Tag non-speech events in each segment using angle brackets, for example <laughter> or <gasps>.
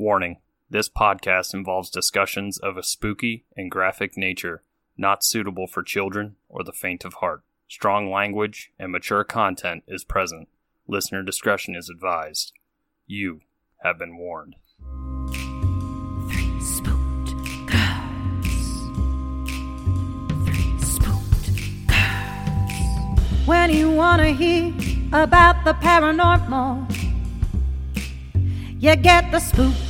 Warning this podcast involves discussions of a spooky and graphic nature, not suitable for children or the faint of heart. Strong language and mature content is present. Listener discretion is advised. You have been warned. Three spooked girls. Three spooked girls. When you wanna hear about the paranormal, you get the spooked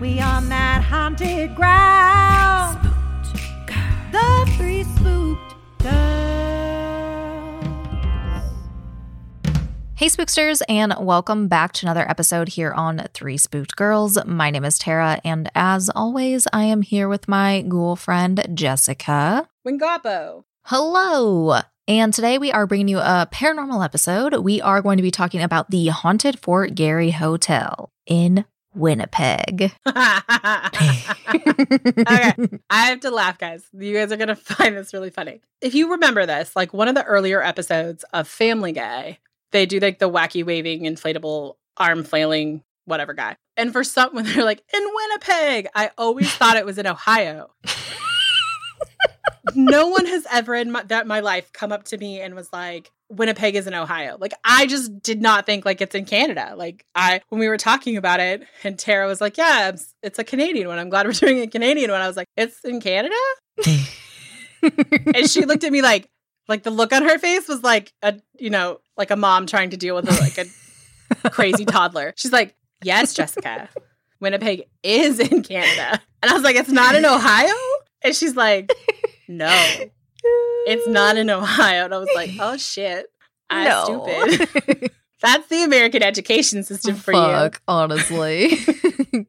We on that haunted ground. The three spooked girls. Hey, spooksters, and welcome back to another episode here on Three Spooked Girls. My name is Tara, and as always, I am here with my ghoul friend, Jessica. Wingapo. Hello! And today we are bringing you a paranormal episode. We are going to be talking about the haunted Fort Garry Hotel in Winnipeg. <laughs> <laughs> okay. I have to laugh, guys. You guys are going <laughs> to find this really funny. If you remember this, like one of the earlier episodes of Family Guy, they do like the wacky waving, inflatable arm flailing, whatever guy. And for some, when they're like, in Winnipeg, I always thought it was in Ohio. no one has ever in my, that my life come up to me and was like, Winnipeg is in Ohio. Like I just did not think like it's in Canada. Like I when we were talking about it and Tara was like, "Yeah, it's, it's a Canadian one. I'm glad we're <laughs> doing a Canadian one." I was like, "It's in Canada?" and she looked at me like like the look on her face was like a you know, like a mom trying to deal with a, like a <laughs> crazy toddler. She's like, "Yes, Jessica. Winnipeg is in Canada." And I was like, "It's not in Ohio?" And she's like, "No." It's not in Ohio. And I was like, oh shit. I'm No. stupid. <laughs> That's the American education system for you. Fuck, honestly. <laughs>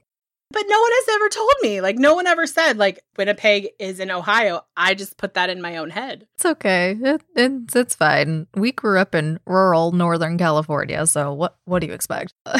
But no one has ever told me. Like, no one ever said, like, Winnipeg is in Ohio. I just put that in my own head. It's okay. It, it's it's fine. We grew up in rural Northern California, so what what do you expect? <laughs>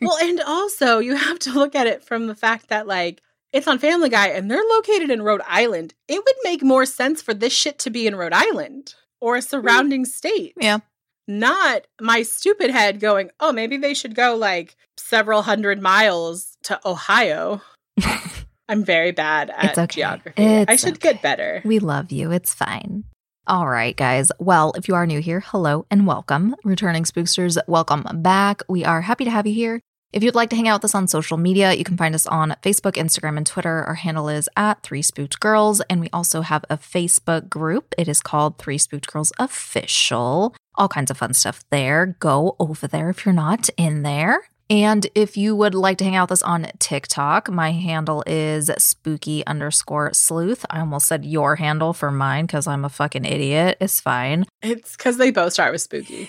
Well, and also, you have to look at it from the fact that, like, it's on Family Guy and they're located in Rhode Island. It would make more sense for this shit to be in Rhode Island or a hmm. surrounding state. yeah. not my stupid head going, oh, maybe they should go like several hundred miles to Ohio. <laughs> I'm very bad at okay. geography. It's I should okay. get better. We love you. It's fine. All right, guys. Well, if you are new here, hello and welcome. Returning spooksters, welcome back. We are happy to have you here. If you'd like to hang out with us on social media, you can find us on Facebook, Instagram, and Twitter. Our handle is at Three Spooked Girls, and we also have a Facebook group. It is called Three Spooked Girls Official. All kinds of fun stuff there. Go over there if you're not in there. And if you would like to hang out with us on TikTok, my handle is spooky underscore sleuth. I almost said your handle for mine because I'm a fucking idiot. It's fine. It's because they both start with spooky.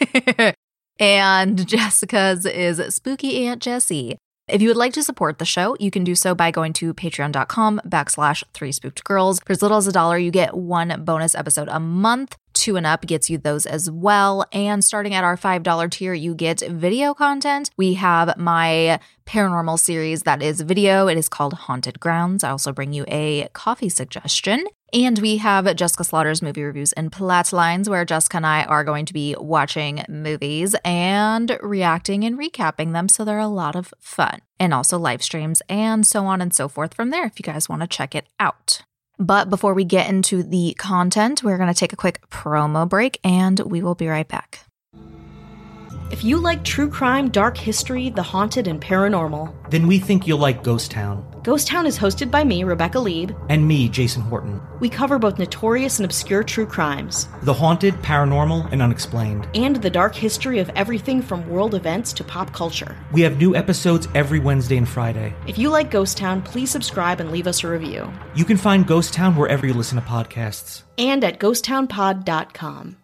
<laughs> and <laughs> Jessica's is Spooky Aunt Jessie. If you would like to support the show, you can do so by going to patreon.com backslash three spooked girls. For as little as a dollar, you get one bonus episode a month. Two and up gets you those as well. And starting at our $5 tier, you get video content. We have my paranormal series that is video. It is called Haunted Grounds. I also bring you a coffee suggestion. And we have Jessica Slaughter's movie reviews and plot lines, where Jessica and I are going to be watching movies and reacting and recapping them. So they're a lot of fun. And also live streams and so on and so forth from there if you guys want to check it out. But before we get into the content, we're going to take a quick promo break and we will be right back. If you like true crime, dark history, the haunted, and paranormal, Then we think you'll like Ghost Town. Ghost Town is hosted by me, Rebecca Lieb. And me, Jason Horton. We cover both notorious and obscure true crimes The haunted, paranormal, and unexplained. and the dark history of everything from world events to pop culture. We have new episodes every Wednesday and Friday. If you like Ghost Town, please subscribe and leave us a review. You can find Ghost Town wherever you listen to podcasts. And at ghosttownpod.com.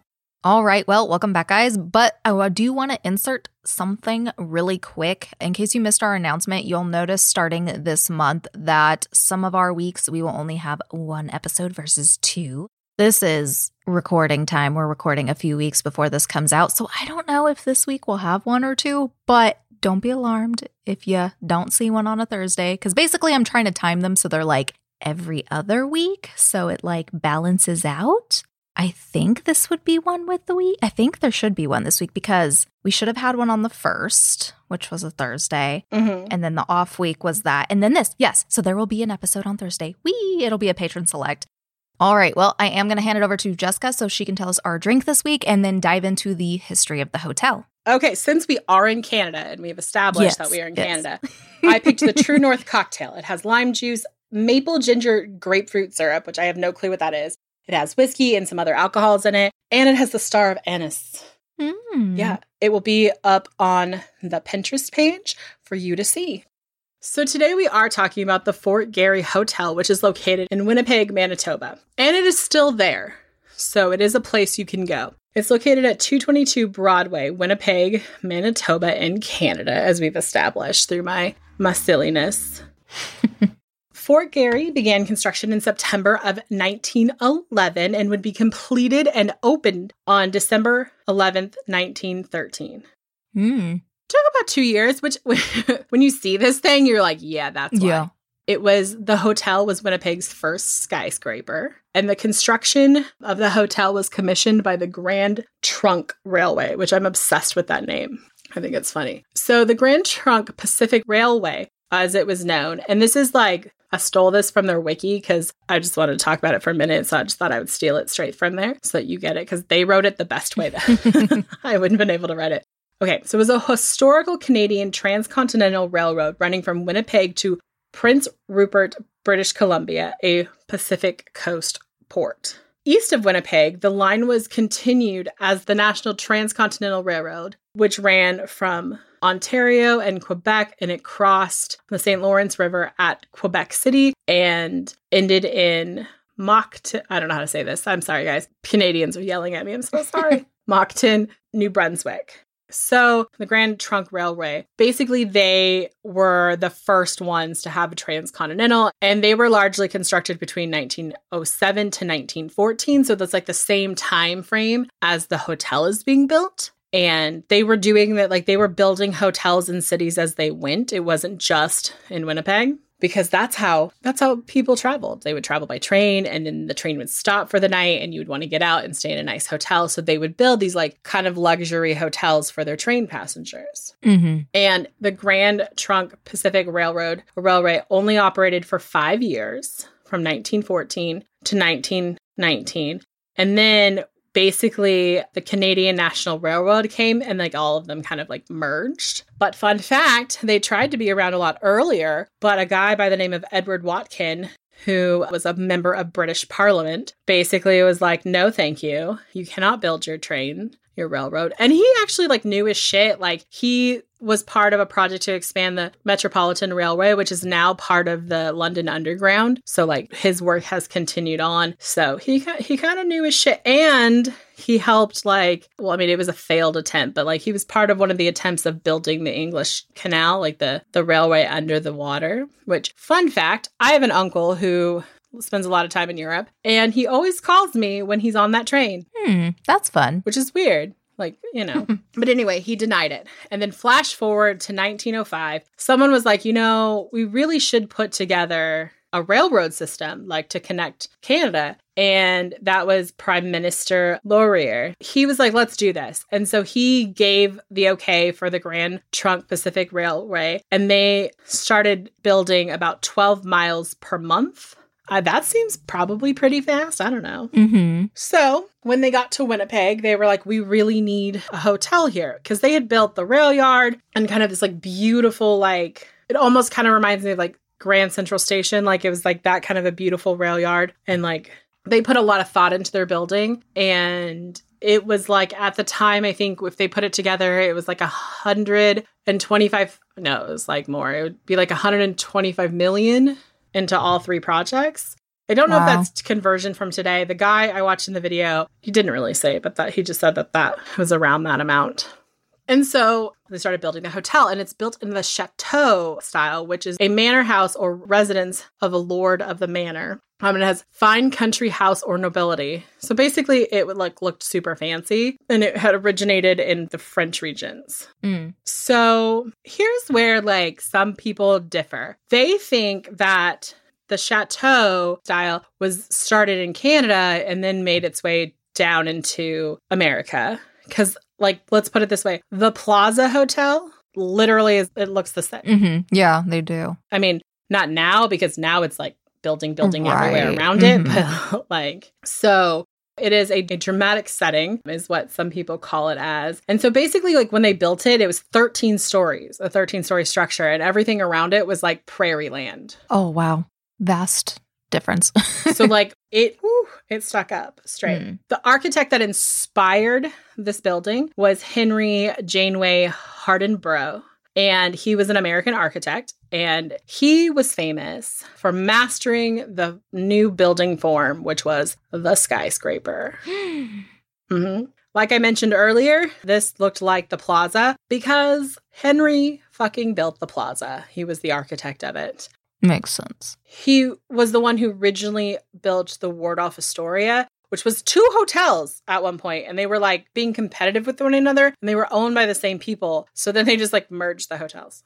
All right, well, welcome back, guys. But I do want to insert something really quick. In case you missed our announcement, you'll notice starting this month that some of our weeks we will only have one episode versus two. This is recording time. We're recording a few weeks before this comes out. So I don't know if this week we'll have one or two, but don't be alarmed if you don't see one on a Thursday. Because basically, I'm trying to time them so they're like every other week. So it like balances out. I think this would be one with the week. I think there should be one this week because we should have had one on the first, which was a Thursday. Mhm. And then the off week was that. And then this. Yes. So there will be an episode on Thursday. Wee. It'll be a patron select. All right. Well, I am going to hand it over to Jessica so she can tell us our drink this week and then dive into the history of the hotel. Okay, since we are in Canada and we've established Yes, that we are in yes. Canada, <laughs> I picked the True North cocktail. It has lime juice, maple ginger grapefruit syrup, which I have no clue what that is. It has whiskey and some other alcohols in it, and it has the star of anise. Mm. Yeah, it will be up on the Pinterest page for you to see. So today we are talking about the Fort Garry Hotel, which is located in Winnipeg, Manitoba. And it is still there. So it is a place you can go. It's located at 222 Broadway, Winnipeg, Manitoba, in Canada, as we've established through my my silliness. <laughs> Fort Garry began construction in September of 1911 and would be completed and opened on December 11th, 1913. Mm. Took about two years, which <laughs> when you see this thing, you're like, yeah, that's why. Yeah. It was the hotel was Winnipeg's first skyscraper, and the construction of the hotel was commissioned by the Grand Trunk Railway, which I'm obsessed with that name. I think it's funny. So the Grand Trunk Pacific Railway, as it was known, and this is like I stole this from their wiki because I just wanted to talk about it for a minute, so I just thought I would steal it straight from there so that you get it because they wrote it the best way that <laughs> <laughs> I wouldn't have been able to write it. Okay, so it was a historical Canadian transcontinental railroad running from Winnipeg to Prince Rupert, British Columbia, a Pacific coast port. East of Winnipeg, the line was continued as the National Transcontinental Railroad, which ran from Ontario and Quebec and it crossed the St. Lawrence River at Quebec City and ended in Moncton. I don't know how to say this. I'm sorry, guys. Canadians are yelling at me. I'm so <laughs> sorry. Moncton, New Brunswick. So, the Grand Trunk Railway, basically, they were the first ones to have a transcontinental, and they were largely constructed between 1907 to 1914. So, that's like the same time frame as the hotel is being built. And they were doing that, like, they were building hotels in cities as they went. It wasn't just in Winnipeg because that's how that's how people traveled. They would travel by train and then the train would stop for the night and you would want to get out and stay in a nice hotel. So they would build these like kind of luxury hotels for their train passengers. Mm-hmm. And the Grand Trunk Pacific Railroad Railway only operated for 5 years from 1914 to 1919. And then basically the Canadian National Railroad came and like all of them kind of like merged. But fun fact, they tried to be around a lot earlier, but a guy by the name of Edward Watkin who was a member of British Parliament basically was like no thank you. You cannot build your train, your railroad. And he actually like knew his shit. Like he was part of a project to expand the Metropolitan Railway, which is now part of the London Underground. So like his work has continued on. So he he kind of knew his shit, and he helped like well, I mean it was a failed attempt, but like he was part of one of the attempts of building the English Canal, like the the railway under the water. Which fun fact, I have an uncle who spends a lot of time in Europe, and he always calls me when he's on that train Hmm. That's fun. which is weird. Like, you know. <laughs> but anyway, he denied it. And then flash forward to 1905, someone was like, you know, we really should put together a railroad system like to connect Canada. And that was Prime Minister Laurier. He was like, let's do this. And so he gave the okay for the Grand Trunk Pacific Railway, and they started building about 12 miles per month. Uh, that seems probably pretty fast. I don't know. Mm-hmm. So when they got to Winnipeg, they were like, we really need a hotel here because they had built the rail yard and kind of this like beautiful, like, it almost kind of reminds me of like Grand Central Station. Like it was like that kind of a beautiful rail yard. And like they put a lot of thought into their building. And it was like at the time, I think if they put it together, it was like a hundred and twenty-five. No, it was like more. It would be like 125 million into all three projects. I don't know Wow. if that's conversion from today. The guy I watched in the video, he didn't really say it, but that he just said that that was around that amount. And so they started building the hotel, and it's built in the chateau style, which is a manor house or residence of a lord of the manor. Um, and it has fine country house or nobility. So basically, it would like looked super fancy, and it had originated in the French regions. Mm. So here's where like some people differ. They think that the chateau style was started in Canada and then made its way down into America. Because, like, let's put it this way the Plaza Hotel literally is, it looks the same. hmm Yeah, they do. I mean, not now because now it's like building, building everywhere around it. Mhm. <laughs> But like, so it is a, a dramatic setting, is what some people call it as. And so basically, like when they built it, it was 13 stories, a 13 story structure, and everything around it was like prairie land. Oh, wow. Vast difference. So <laughs> like it, whew, it stuck up straight. Mm. The architect that inspired this building was Henry Janeway Hardenbergh. And he was an American architect, and he was famous for mastering the new building form, which was the skyscraper. <gasps> hmm Like I mentioned earlier, this looked like the plaza because Henry fucking built the plaza. He was the architect of it. Makes sense. He was the one who originally built the Waldorf Astoria, which was two hotels at one point, and they were like being competitive with one another, and they were owned by the same people. So then they just like merged the hotels.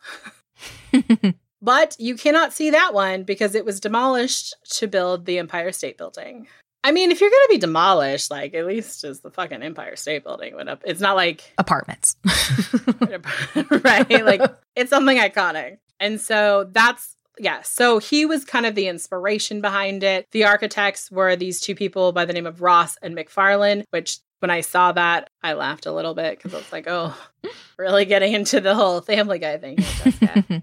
<laughs> But you cannot see that one because it was demolished to build the Empire State Building. I mean, if you're going to be demolished, like at least just the fucking Empire State Building went up. It's not like Apartments. <laughs> right? Like it's something iconic. And so that's yeah, so he was kind of the inspiration behind it. The architects were these two people by the name of Ross and McFarlane, which when I saw that, I laughed a little bit because I was like, oh, <laughs> really getting into the whole family guy thing.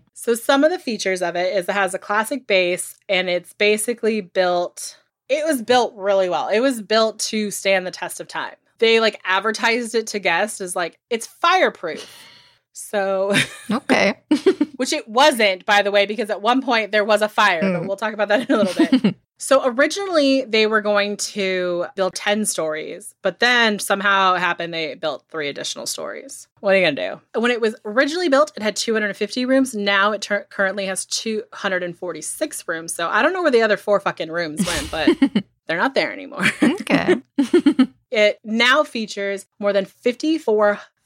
<laughs> so some of the features of it is it has a classic base and it's basically built it was built really well. It was built to stand the test of time. They like advertised it to guests as like it's fireproof. So, okay. <laughs> which it wasn't, by the way, because at one point there was a fire, but Mm. we'll talk about that in a little bit. <laughs> So originally they were going to build 10 stories, but then somehow it happened they built three additional stories. What are you going to do? When it was originally built, it had 250 rooms. Now it tur- currently has 246 rooms. So I don't know where the other four fucking rooms went, but <laughs> they're not there anymore. okay. It now features more than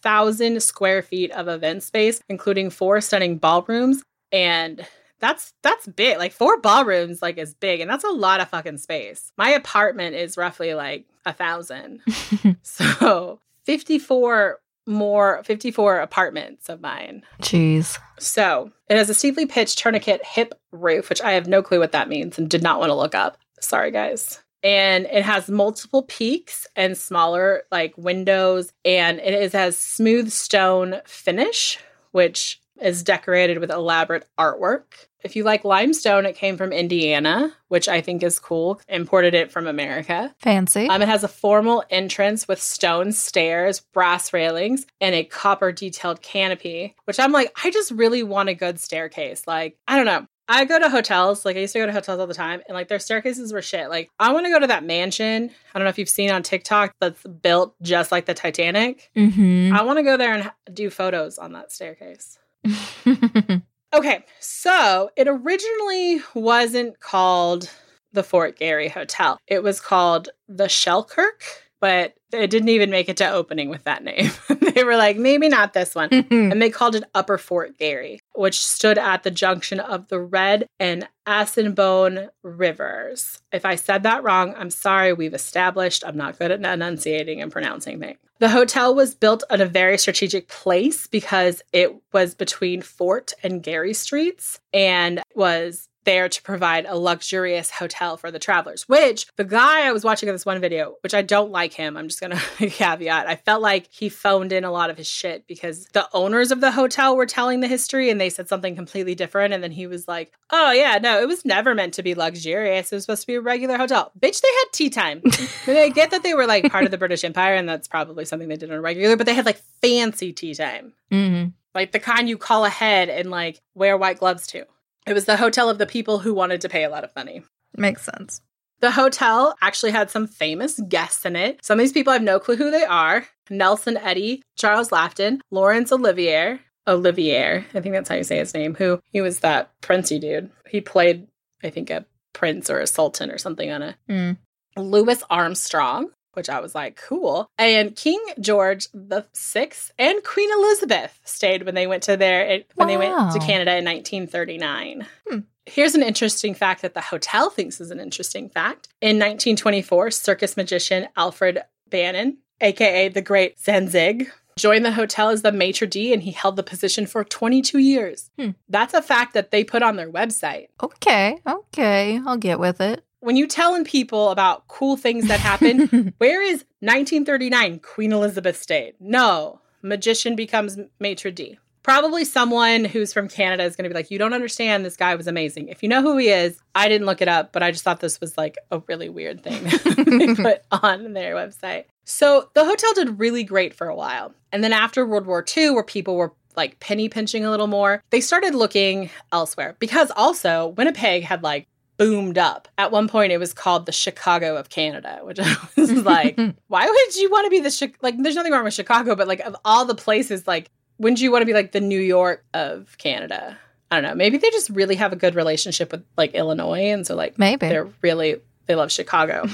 54,000 square feet of event space, including four stunning ballrooms. And that's that's big. Like four ballrooms like is big, and that's a lot of fucking space. My apartment is roughly like a thousand. <laughs> so 54 more 54 apartments of mine. Jeez. So it has a steeply pitched tourniquet hip roof, which I have no clue what that means and did not want to look up. Sorry, guys. And it has multiple peaks and smaller like windows, and it is has smooth stone finish, which is decorated with elaborate artwork. If you like limestone, it came from Indiana, which I think is cool. Imported it from America. Fancy. Um, it has a formal entrance with stone stairs, brass railings, and a copper detailed canopy, which I'm like, I just really want a good staircase. Like, I don't know. I go to hotels, like I used to go to hotels all the time, and like their staircases were shit. Like, I want to go to that mansion. I don't know if you've seen on TikTok that's built just like the Titanic. mm-hmm. I want to go there and do photos on that staircase. <laughs> Okay, so it originally wasn't called the Fort Garry Hotel. It was called the Selkirk, but it didn't even make it to opening with that name. <laughs> they were like, maybe not this one. Mm-hmm. And they called it Upper Fort Garry, which stood at the junction of the Red and Assinbone rivers. If I said that wrong, I'm sorry. We've established I'm not good at enunciating and pronouncing things. The hotel was built at a very strategic place because it was between Fort and Garry Streets and was there to provide a luxurious hotel for the travelers. Which the guy I was watching in this one video, which I don't like him, I'm just gonna <laughs> caveat. I felt like he phoned in a lot of his shit because the owners of the hotel were telling the history and they said something completely different. And then he was like, Oh yeah, no, it was never meant to be luxurious. It was supposed to be a regular hotel. Bitch, they had tea time. <laughs> I get that they were like part of the British Empire and that's probably something they did on a regular, but they had like fancy tea time mm-hmm. like the kind you call ahead and like wear white gloves to. It was the hotel of the people who wanted to pay a lot of money. Makes sense. The hotel actually had some famous guests in it. Some of these people I have no clue who they are. Nelson Eddy, Charles Laughton, Laurence Olivier, Olivier, I think that's how you say his name, who he was that princey dude. He played, I think, a prince or a sultan or something on a Mm. Louis Armstrong, which I was like, cool. And King George the Sixth and Queen Elizabeth stayed when they went to their when they went to Canada in 1939. Hmm. Here's an interesting fact that the hotel thinks is an interesting fact. In 1924, circus magician Alfred Bannon, aka the Great Zanzig, joined the hotel as the maitre d' and he held the position for 22 years. Hmm. That's a fact that they put on their website Okay, okay, I'll get with it. When you telling people about cool things that happen, <laughs> where is 1939 Queen Elizabeth stayed? No, magician becomes maitre d'. Probably someone who's from Canada is going to be like, you don't understand. This guy was amazing. If you know who he is, I didn't look it up, but I just thought this was like a really weird thing <laughs> they <laughs> put on their website. So the hotel did really great for a while. And then after World War II, where people were like penny pinching a little more, they started looking elsewhere because also Winnipeg had like boomed up. At one point, it was called the Chicago of Canada, which <laughs> I was like, <laughs> why would you want to be the Chi- like? There's nothing wrong with Chicago, but like of all the places, like, wouldn't you want to be like the New York of Canada? I don't know. Maybe they just really have a good relationship with like Illinois, and so like Maybe. they're really they love Chicago,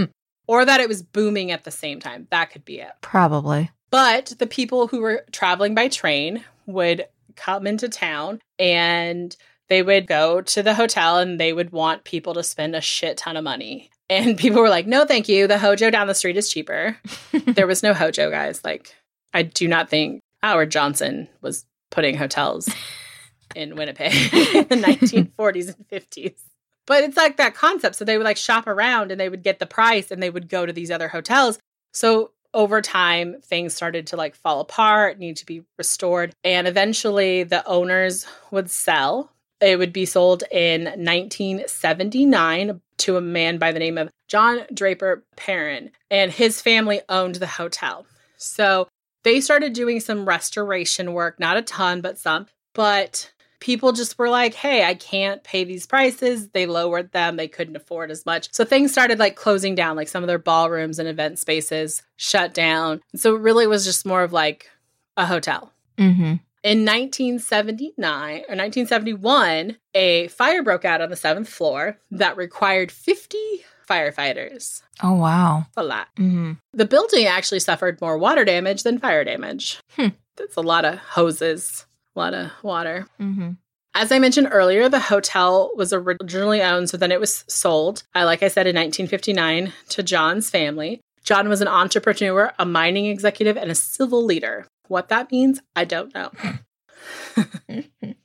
<laughs> or that it was booming at the same time. That could be it. Probably. But the people who were traveling by train would come into town and they would go to the hotel and they would want people to spend a shit ton of money. And <laughs> people were like, no, thank you. The Hojo down the street is cheaper. <laughs> there was no Hojo, guys. Like, I do not think Howard Johnson was putting hotels <laughs> in Winnipeg in the 1940s and 50s. But it's like that concept. So they would like shop around and they would get the price and they would go to these other hotels. So over time, things started to like fall apart, need to be restored. And eventually the owners would sell. It would be sold in 1979 to a man by the name of John Draper Perrin. And his family owned the hotel. So they started doing some restoration work, not a ton, but some. But people just were like, hey, I can't pay these prices. They lowered them. They couldn't afford as much. So things started like closing down, like some of their ballrooms and event spaces shut down. So it really was just more of like a hotel. Mm-hmm. In 1979 or 1971, a fire broke out on the seventh floor that required 50 firefighters. Oh wow. A lot. Mm-hmm. The building actually suffered more water damage than fire damage. Hmm. That's a lot of hoses, a lot of water. Mm-hmm. As I mentioned earlier, the hotel was originally owned, so then it was sold, uh, like I said, in 1959 to John's family. John was an entrepreneur, a mining executive, and a civil leader. What that means, I don't know. <laughs>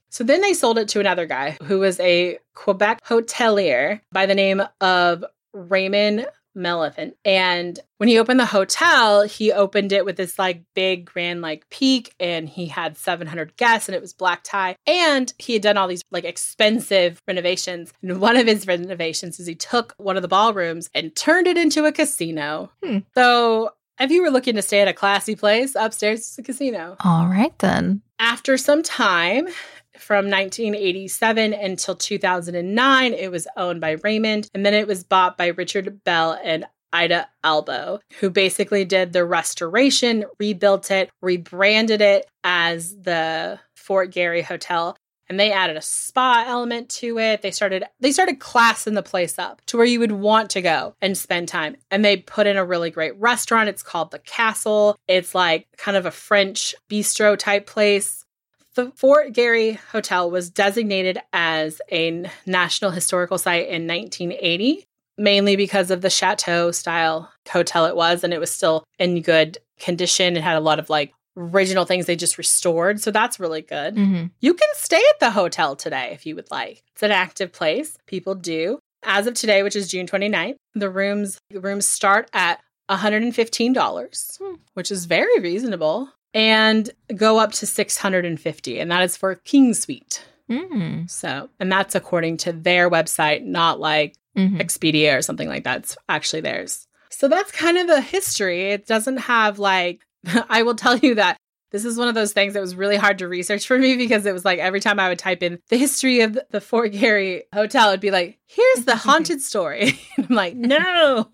so then they sold it to another guy who was a Quebec hotelier by the name of Raymond Mellifant. And when he opened the hotel, he opened it with this like big grand like peak and he had 700 guests and it was black tie. And he had done all these like expensive renovations. And one of his renovations is he took one of the ballrooms and turned it into a casino. Hmm. So if you were looking to stay at a classy place, upstairs is a casino. All right then. After some time, from 1987 until 2009, it was owned by Raymond, and then it was bought by Richard Bell and Ida Albo, who basically did the restoration, rebuilt it, rebranded it as the Fort Garry Hotel. And they added a spa element to it. They started they started classing the place up to where you would want to go and spend time. And they put in a really great restaurant. It's called the Castle. It's like kind of a French bistro type place. The Fort Garry Hotel was designated as a National Historical Site in 1980, mainly because of the chateau style hotel it was, and it was still in good condition. It had a lot of like original things they just restored. So that's really good. Mm-hmm. You can stay at the hotel today if you would like. It's an active place. People do. As of today, which is June 29th, the rooms the rooms start at $115, Hmm. which is very reasonable, and go up to 650 and that is for king suite. Mm-hmm. So, and that's according to their website, not like Mm-hmm. Expedia or something like that. It's actually theirs. So that's kind of the history. It doesn't have like, <laughs> I will tell you that this is one of those things that was really hard to research for me because it was like every time I would type in the history of the Fort Garry Hotel, it'd be like, here's the haunted story. <laughs> and I'm like, <laughs> no.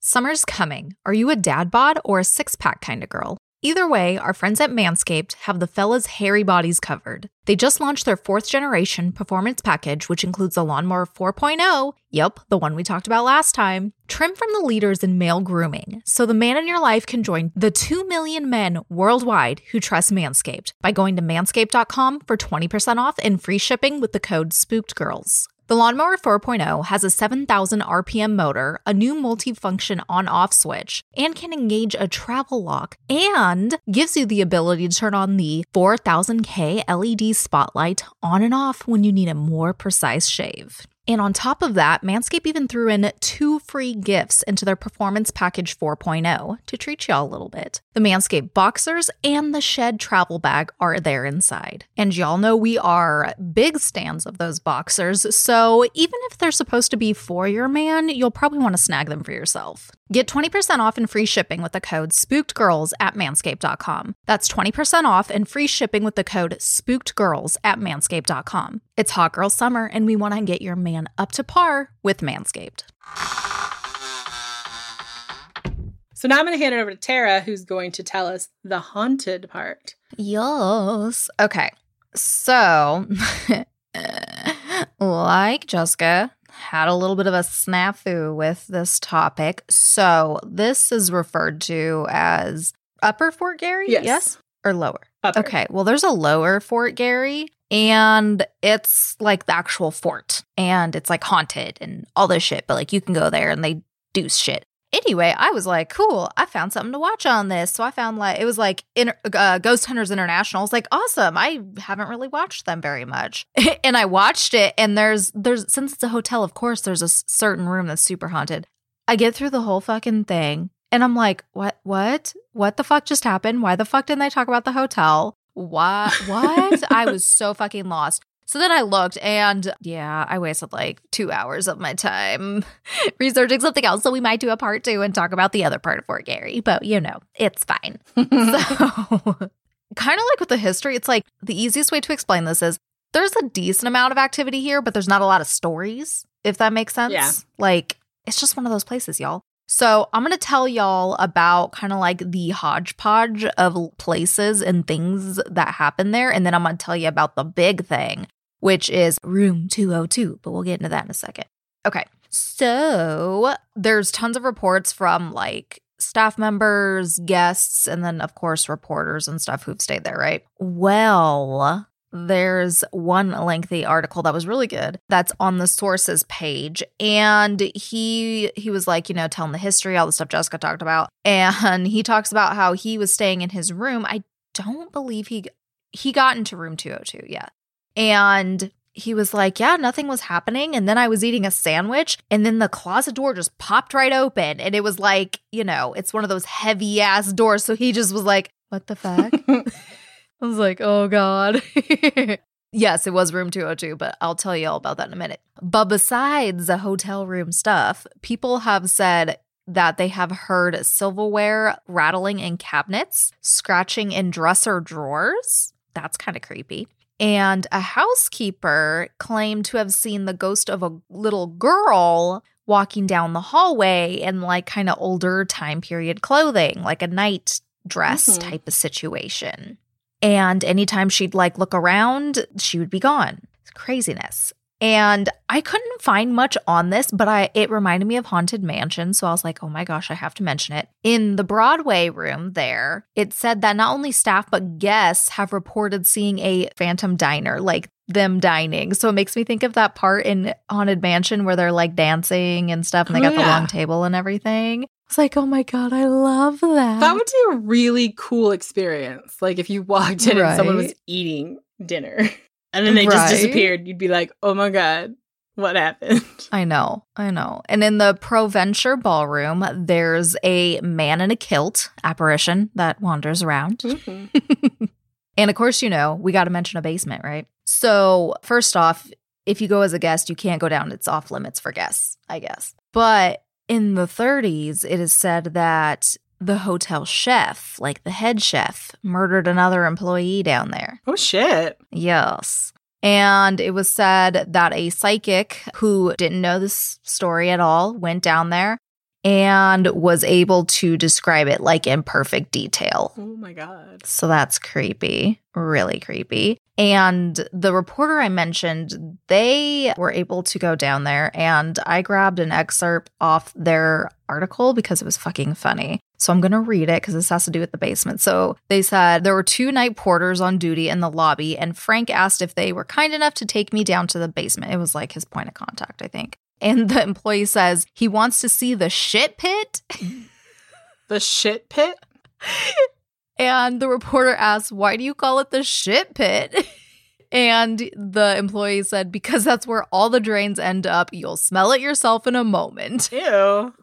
Summer's coming. Are you a dad bod or a six pack kind of girl? Either way, our friends at Manscaped have the fellas' hairy bodies covered. They just launched their fourth generation performance package, which includes a lawnmower 4.0, yep, the one we talked about last time, trim from the leaders in male grooming, so the man in your life can join the 2 million men worldwide who trust Manscaped by going to manscaped.com for 20% off and free shipping with the code SPOOKEDGIRLS. The Lawnmower 4.0 has a 7,000 RPM motor, a new multifunction on off switch, and can engage a travel lock, and gives you the ability to turn on the 4000K LED spotlight on and off when you need a more precise shave. And on top of that, Manscaped even threw in two free gifts into their Performance Package 4.0 to treat y'all a little bit. The Manscaped Boxers and the Shed Travel Bag are there inside. And y'all know we are big stands of those boxers, so even if they're supposed to be for your man, you'll probably want to snag them for yourself. Get 20% off and free shipping with the code SpookedGirls at manscaped.com. That's 20% off and free shipping with the code SpookedGirls at manscaped.com. It's hot girl summer, and we want to get your man up to par with Manscaped. So now I'm going to hand it over to Tara, who's going to tell us the haunted part. Yes. Okay. So, <laughs> like Jessica, had a little bit of a snafu with this topic. So, this is referred to as Upper Fort Garry? Yes. Or lower? Upper. Okay. Well, there's a lower Fort Garry, and it's like the actual fort, and it's like haunted and all this shit, but like you can go there and they do shit. Anyway, I was like, cool, I found something to watch on this. So I found like, it was like uh, Ghost Hunters International. I was like, awesome. I haven't really watched them very much. <laughs> and I watched it, and there's, there's, since it's a hotel, of course, there's a certain room that's super haunted. I get through the whole fucking thing, and I'm like, what, what, what the fuck just happened? Why the fuck didn't they talk about the hotel? Why, what? I was so fucking lost. So then I looked and yeah, I wasted like two hours of my time <laughs> researching something else. So we might do a part two and talk about the other part of Fort Garry, but you know, it's fine. <laughs> so <laughs> kind of like with the history, it's like the easiest way to explain this is there's a decent amount of activity here, but there's not a lot of stories, if that makes sense. Yeah. Like it's just one of those places, y'all. So, I'm going to tell y'all about kind of like the hodgepodge of places and things that happen there. And then I'm going to tell you about the big thing, which is room 202. But we'll get into that in a second. Okay. So, there's tons of reports from like staff members, guests, and then, of course, reporters and stuff who've stayed there, right? Well, there's one lengthy article that was really good that's on the sources page. And he he was like you know telling the history all the stuff jessica talked about. <laughs> And he talks about how he was staying in his room. I don't believe he he got into room 202 yeah and he was like yeah nothing was happening. And then i was eating a sandwich and then the closet door just popped right open. And it was like you know it's one of those heavy ass doors. So he just was like what the fuck <laughs> I was like, oh God. <laughs> yes, it was room 202, but I'll tell you all about that in a minute. But besides the hotel room stuff, people have said that they have heard silverware rattling in cabinets, scratching in dresser drawers. That's kind of creepy. And a housekeeper claimed to have seen the ghost of a little girl walking down the hallway in like kind of older time period clothing, like a night dress Mhm. type of situation. And anytime she'd like look around, she would be gone. It's craziness. And I couldn't find much on this, but I it reminded me of Haunted Mansion, so I was like, "Oh my gosh, I have to mention it." In the Broadway room there, it said that not only staff but guests have reported seeing a phantom diner, like them dining. So it makes me think of that part in Haunted Mansion where they're like dancing and stuff and they Oh, got the oh, long table and everything. It's like, "Oh my god, I love that." That would be a really cool experience. Like if you walked in and someone was eating dinner <laughs> and then they just disappeared, you'd be like, oh my God, what happened? <laughs> I know, I know. And in the Provencher ballroom, there's a man in a kilt apparition that wanders around. Mhm. <laughs> And of course, you know, we got to mention a basement, right? So, first off, if you go as a guest, you can't go down. It's off limits for guests, I guess. But in the 30s, it is said that the hotel chef, like the head chef, murdered another employee down there. Oh shit. Yes. And it was said that a psychic who didn't know this story at all went down there and was able to describe it like in perfect detail. Oh my god. So that's creepy, really creepy. And the reporter I mentioned, they were able to go down there, and I grabbed an excerpt off their article because it was fucking funny. So I'm going to read it because this has to do with the basement. So they said there were two night porters on duty in the lobby, and Frank asked if they were kind enough to take me down to the basement. It was like his point of contact, I think. And the employee says he wants to see the shit pit. <laughs> The shit pit? And the reporter asks, Why do you call it the shit pit? <laughs> And the employee said, Because that's where all the drains end up. You'll smell it yourself in a moment. <laughs> Ew.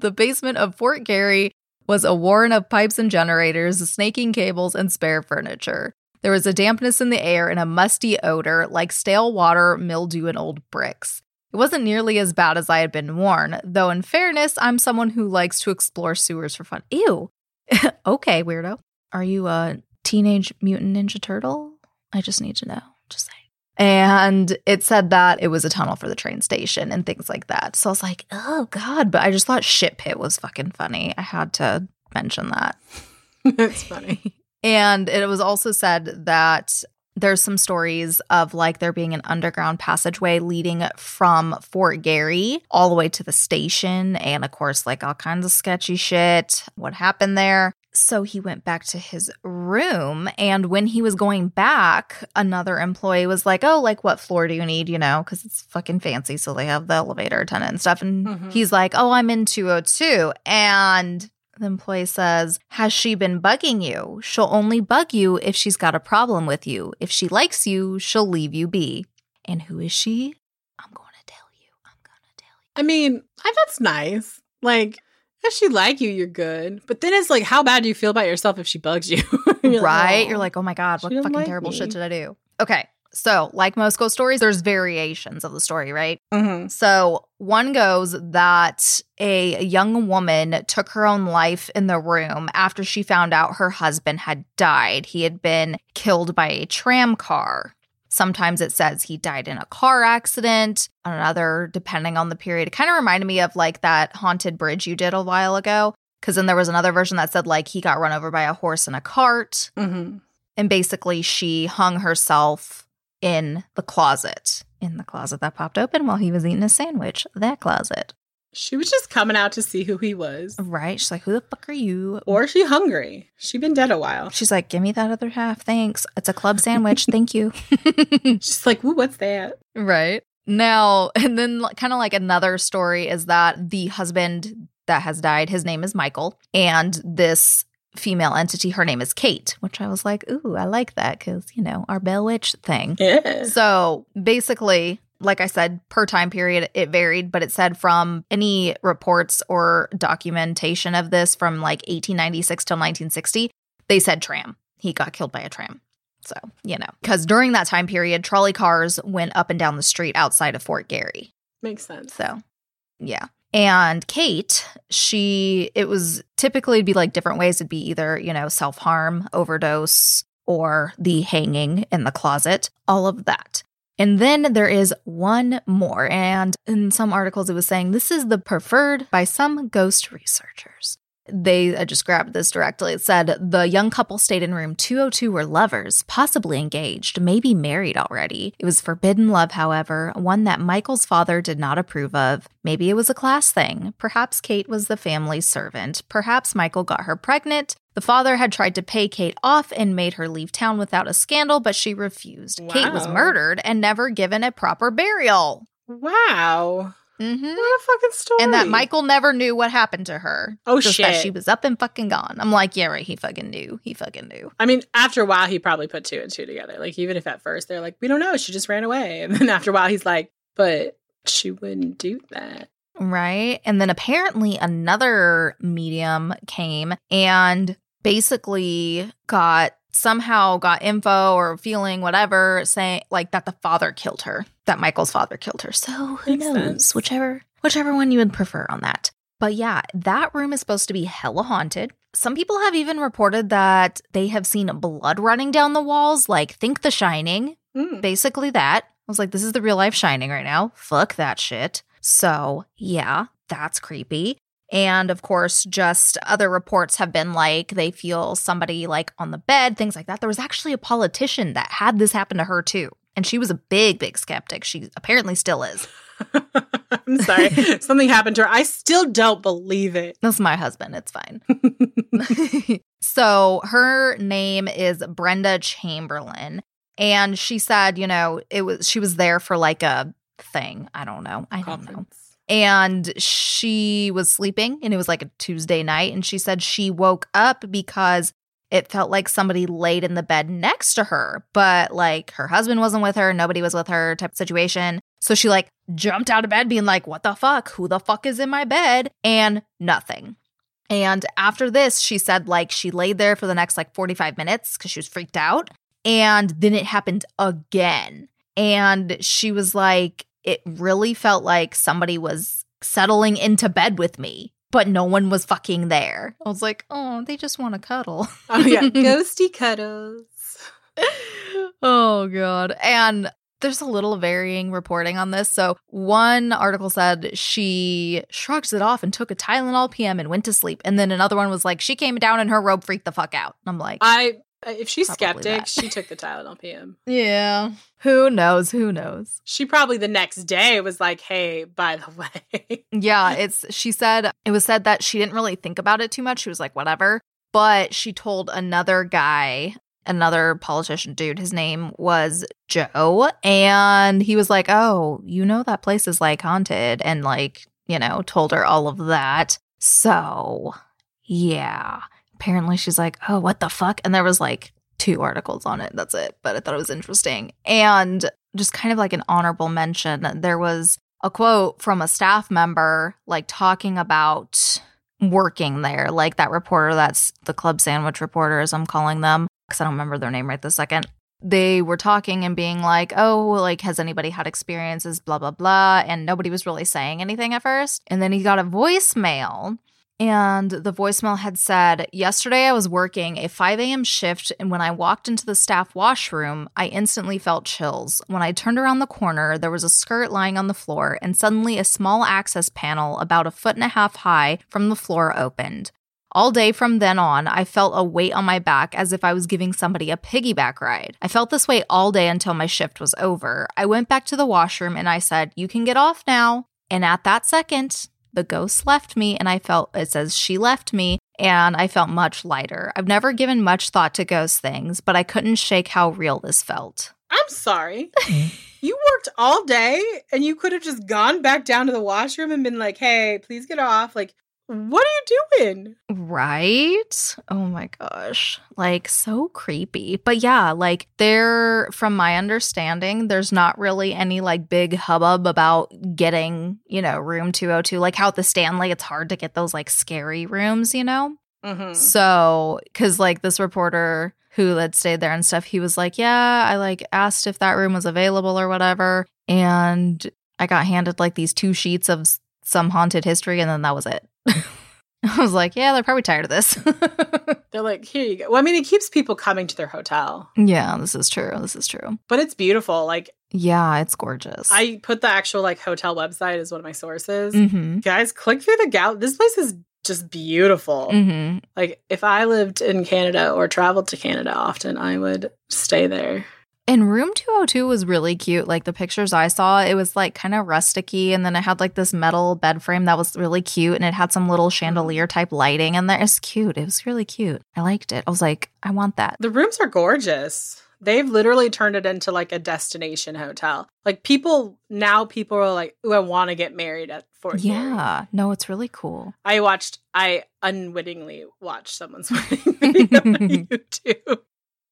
the basement of Fort Garry was a warren of pipes and generators, snaking cables, and spare furniture. There was a dampness in the air and a musty odor like stale water, mildew, and old bricks. It wasn't nearly as bad as I had been warned, though, in fairness, I'm someone who likes to explore sewers for fun. Ew. <laughs> okay, weirdo. Are you a teenage mutant ninja turtle? I just need to know. Just say. And it said that it was a tunnel for the train station and things like that. So I was like, oh God. But I just thought shit pit was fucking funny. I had to mention that. <laughs> That's funny. And it was also said that there's some stories of like there being an underground passageway leading from Fort Garry all the way to the station. And of course, like all kinds of sketchy shit. What happened there? So he went back to his room. And when he was going back, another employee was like, Oh, like what floor do you need? You know, because it's fucking fancy. So they have the elevator attendant and stuff. And Mhm. he's like, Oh, I'm in 202. And the employee says, Has she been bugging you? She'll only bug you if she's got a problem with you. If she likes you, she'll leave you be. And who is she? I'm going to tell you. I'm going to tell you. I mean, I, that's nice. Like, if she like you, you're good. But then it's like, how bad do you feel about yourself if she bugs you? <laughs> You're right? "Oh." You're like, oh my God, what fucking like terrible me. shit did I do? Okay. So, like most ghost stories, there's variations of the story, right? Mhm. So, one goes that a young woman took her own life in the room after she found out her husband had died. He had been killed by a tram car. Sometimes it says he died in a car accident. Another, depending on the period, it kind of reminded me of like that haunted bridge you did a while ago. Cause then there was another version that said like he got run over by a horse in a cart. Mhm. And basically, she hung herself in the closet, in the closet that popped open while he was eating a sandwich. That closet. She was just coming out to see who he was. Right. She's like, Who the fuck are you? Or is she hungry? She been dead a while. She's like, Give me that other half. Thanks. It's a club sandwich. <laughs> Thank you. <laughs> She's like, Ooh, what's that? right. Now, and then kind of like another story is that the husband that has died, his name is Michael, and this female entity, her name is Kate, which I was like, Ooh, I like that because, you know, our Bell Witch thing. Yeah. So basically, like I said, per time period, it varied, but it said from any reports or documentation of this from like 1896 till 1960, they said tram. He got killed by a tram. So, you know, because during that time period, trolley cars went up and down the street outside of Fort Garry. Makes sense. So, yeah. And Kate, she, it was typically be like different ways. It'd be either, you know, self harm, overdose, or the hanging in the closet, all of that. And then there is one more. And in some articles, it was saying this is the preferred by some ghost researchers. They I just grabbed this directly. It said the young couple stayed in room 202 were lovers, possibly engaged, maybe married already. It was forbidden love, however, one that Michael's father did not approve of. Maybe it was a class thing. Perhaps Kate was the family's servant. Perhaps Michael got her pregnant. The father had tried to pay Kate off and made her leave town without a scandal, but she refused. Kate was murdered and never given a proper burial. Wow. Mm-hmm. What a fucking story. And that Michael never knew what happened to her. Oh, just that shit. she was up and fucking gone. I'm like, yeah, right. He fucking knew. He fucking knew. I mean, after a while, he probably put two and two together. Like, even if at first they're like, we don't know, she just ran away. <laughs> And then after a while, he's like, but she wouldn't do that. Right. And then apparently another medium came and basically got somehow got info or feeling whatever saying like that the father killed her, that Michael's father killed her. So who Makes knows? sense. Whichever whichever one you would prefer on that. But yeah, that room is supposed to be hella haunted. Some people have even reported that they have seen blood running down the walls, like think the shining Mm. basically that. I was like, this is the real life shining right now. Fuck that shit. So, yeah, that's creepy. And of course, just other reports have been like they feel somebody like on the bed, things like that. There was actually a politician that had this happen to her too. And she was a big, big skeptic. She apparently still is. <laughs> I'm sorry. <laughs> Something happened to her. I still don't believe it. That's my husband. It's fine. <laughs> so her name is Brenda Chamberlain. And she said, you know, it was she was there for like a thing. I don't know. I don't know. And she was sleeping and it was like a Tuesday night. And she said she woke up because it felt like somebody laid in the bed next to her, but like her husband wasn't with her, nobody was with her type of situation. So she like jumped out of bed being like, what the fuck? Who the fuck is in my bed? And nothing. And after this, she said like she laid there for the next like 45 minutes because she was freaked out. And then it happened again. And she was like, it really felt like somebody was settling into bed with me, but no one was fucking there. I was like, oh, they just want to cuddle. <laughs> Oh yeah, <laughs> ghosty cuddles. oh god and there's a little varying reporting on this so one article said she shrugged it off and took a tylenol pm and went to sleep and then another one was like she came down in her robe freaked the fuck out And i'm like I Uh, if she's skeptic, that. she took the Tylenol PM. yeah. Who knows? Who knows? She probably the next day was like, "Hey, by the <laughs> way, yeah it's she said it was said that she didn't really think about it too much. She was like whatever. But she told another guy another politician dude his name was joe and he was like oh you know that place is like haunted and like you know told her all of that. So yeah apparently she's like oh what the fuck? And there was like two articles on it. That's it. But i thought it was interesting. And just kind of like an honorable mention there was a quote from a staff member like talking about working there. Like that reporter that's the club sandwich reporter as i'm calling them because i don't remember their name right this second. They were talking and being like oh like has anybody had experiences? blah blah blah. And nobody was really saying anything at first. And then he got a voicemail and the voicemail had said, Yesterday I was working a 5 a.m. shift, and when I walked into the staff washroom, I instantly felt chills. When I turned around the corner, there was a skirt lying on the floor, and suddenly a small access panel about a foot and a half high from the floor opened. All day from then on, I felt a weight on my back as if I was giving somebody a piggyback ride. I felt this way all day until my shift was over. I went back to the washroom and I said, You can get off now. And at that second, the ghost left me and I felt it says she left me and I felt much lighter. I've never given much thought to ghost things, but I couldn't shake how real this felt. I'm sorry. <laughs> Mm-hmm. you worked all day and you could have just gone back down to the washroom and been like, "Hey, please get off." Like, what are you doing? Right? Oh my gosh. Like so creepy. But yeah, like there from my understanding, there's not really any like big hubbub about getting, you know, room 202 like how at the Stanley it's hard to get those like scary rooms, you know? Mm-hmm. So, cuz like this reporter who had stayed there and stuff, he was like, "Yeah, I like asked if that room was available or whatever." And I got handed like these two sheets of some haunted history and then that was it. <laughs> I was like, yeah, they're probably tired of this. <laughs> They're like, "Here you go." Well, I mean, it keeps people coming to their hotel, yeah, this is true. This is true. but it's beautiful. Like, Yeah, it's gorgeous. I put the actual like hotel website as one of my sources. mm-hmm. Guys, click through the gal. This place is just beautiful. Mm-hmm. Like, if I lived in Canada or traveled to Canada often, I would stay there. And room 202 was really cute. Like the pictures I saw, it was like kind of rusticy. And then it had like this metal bed frame that was really cute. And it had some little chandelier type lighting in there. It's cute. It was really cute. I liked it. I was like, I want that. The rooms are gorgeous. They've literally turned it into like a destination hotel. Like people now, people are like, "Ooh, I want to get married at Fort." Garry." Yeah. No, it's really cool. I watched. I unwittingly watched someone's <laughs> wedding video on <laughs> YouTube.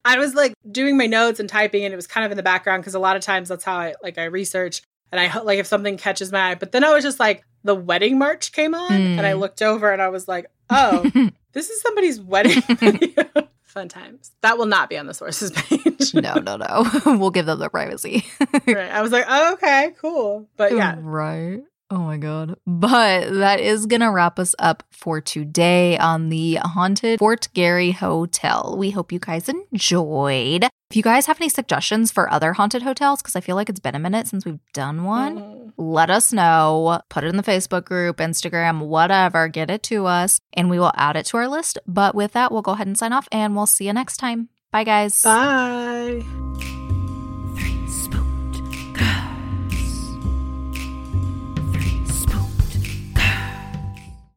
I was like doing my notes and typing, and it was kind of in the background because a lot of times that's how I like I research and I like if something catches my eye. But then I was just like, the wedding march came on, Mm. and I looked over and I was like, <laughs> oh, this is somebody's wedding video. <laughs> <laughs> Fun times. That will not be on the sources page. no, no, no. we'll give them their privacy. right. I was like, oh, okay, cool. But yeah, Right. Oh my God. But that is going to wrap us up for today on the Haunted Fort Garry Hotel. We hope you guys enjoyed. If you guys have any suggestions for other haunted hotels, because I feel like it's been a minute since we've done one, Mhm. let us know. Put it in the Facebook group, Instagram, whatever. Get it to us and we will add it to our list. But with that, we'll go ahead and sign off and we'll see you next time. Bye, guys. Bye.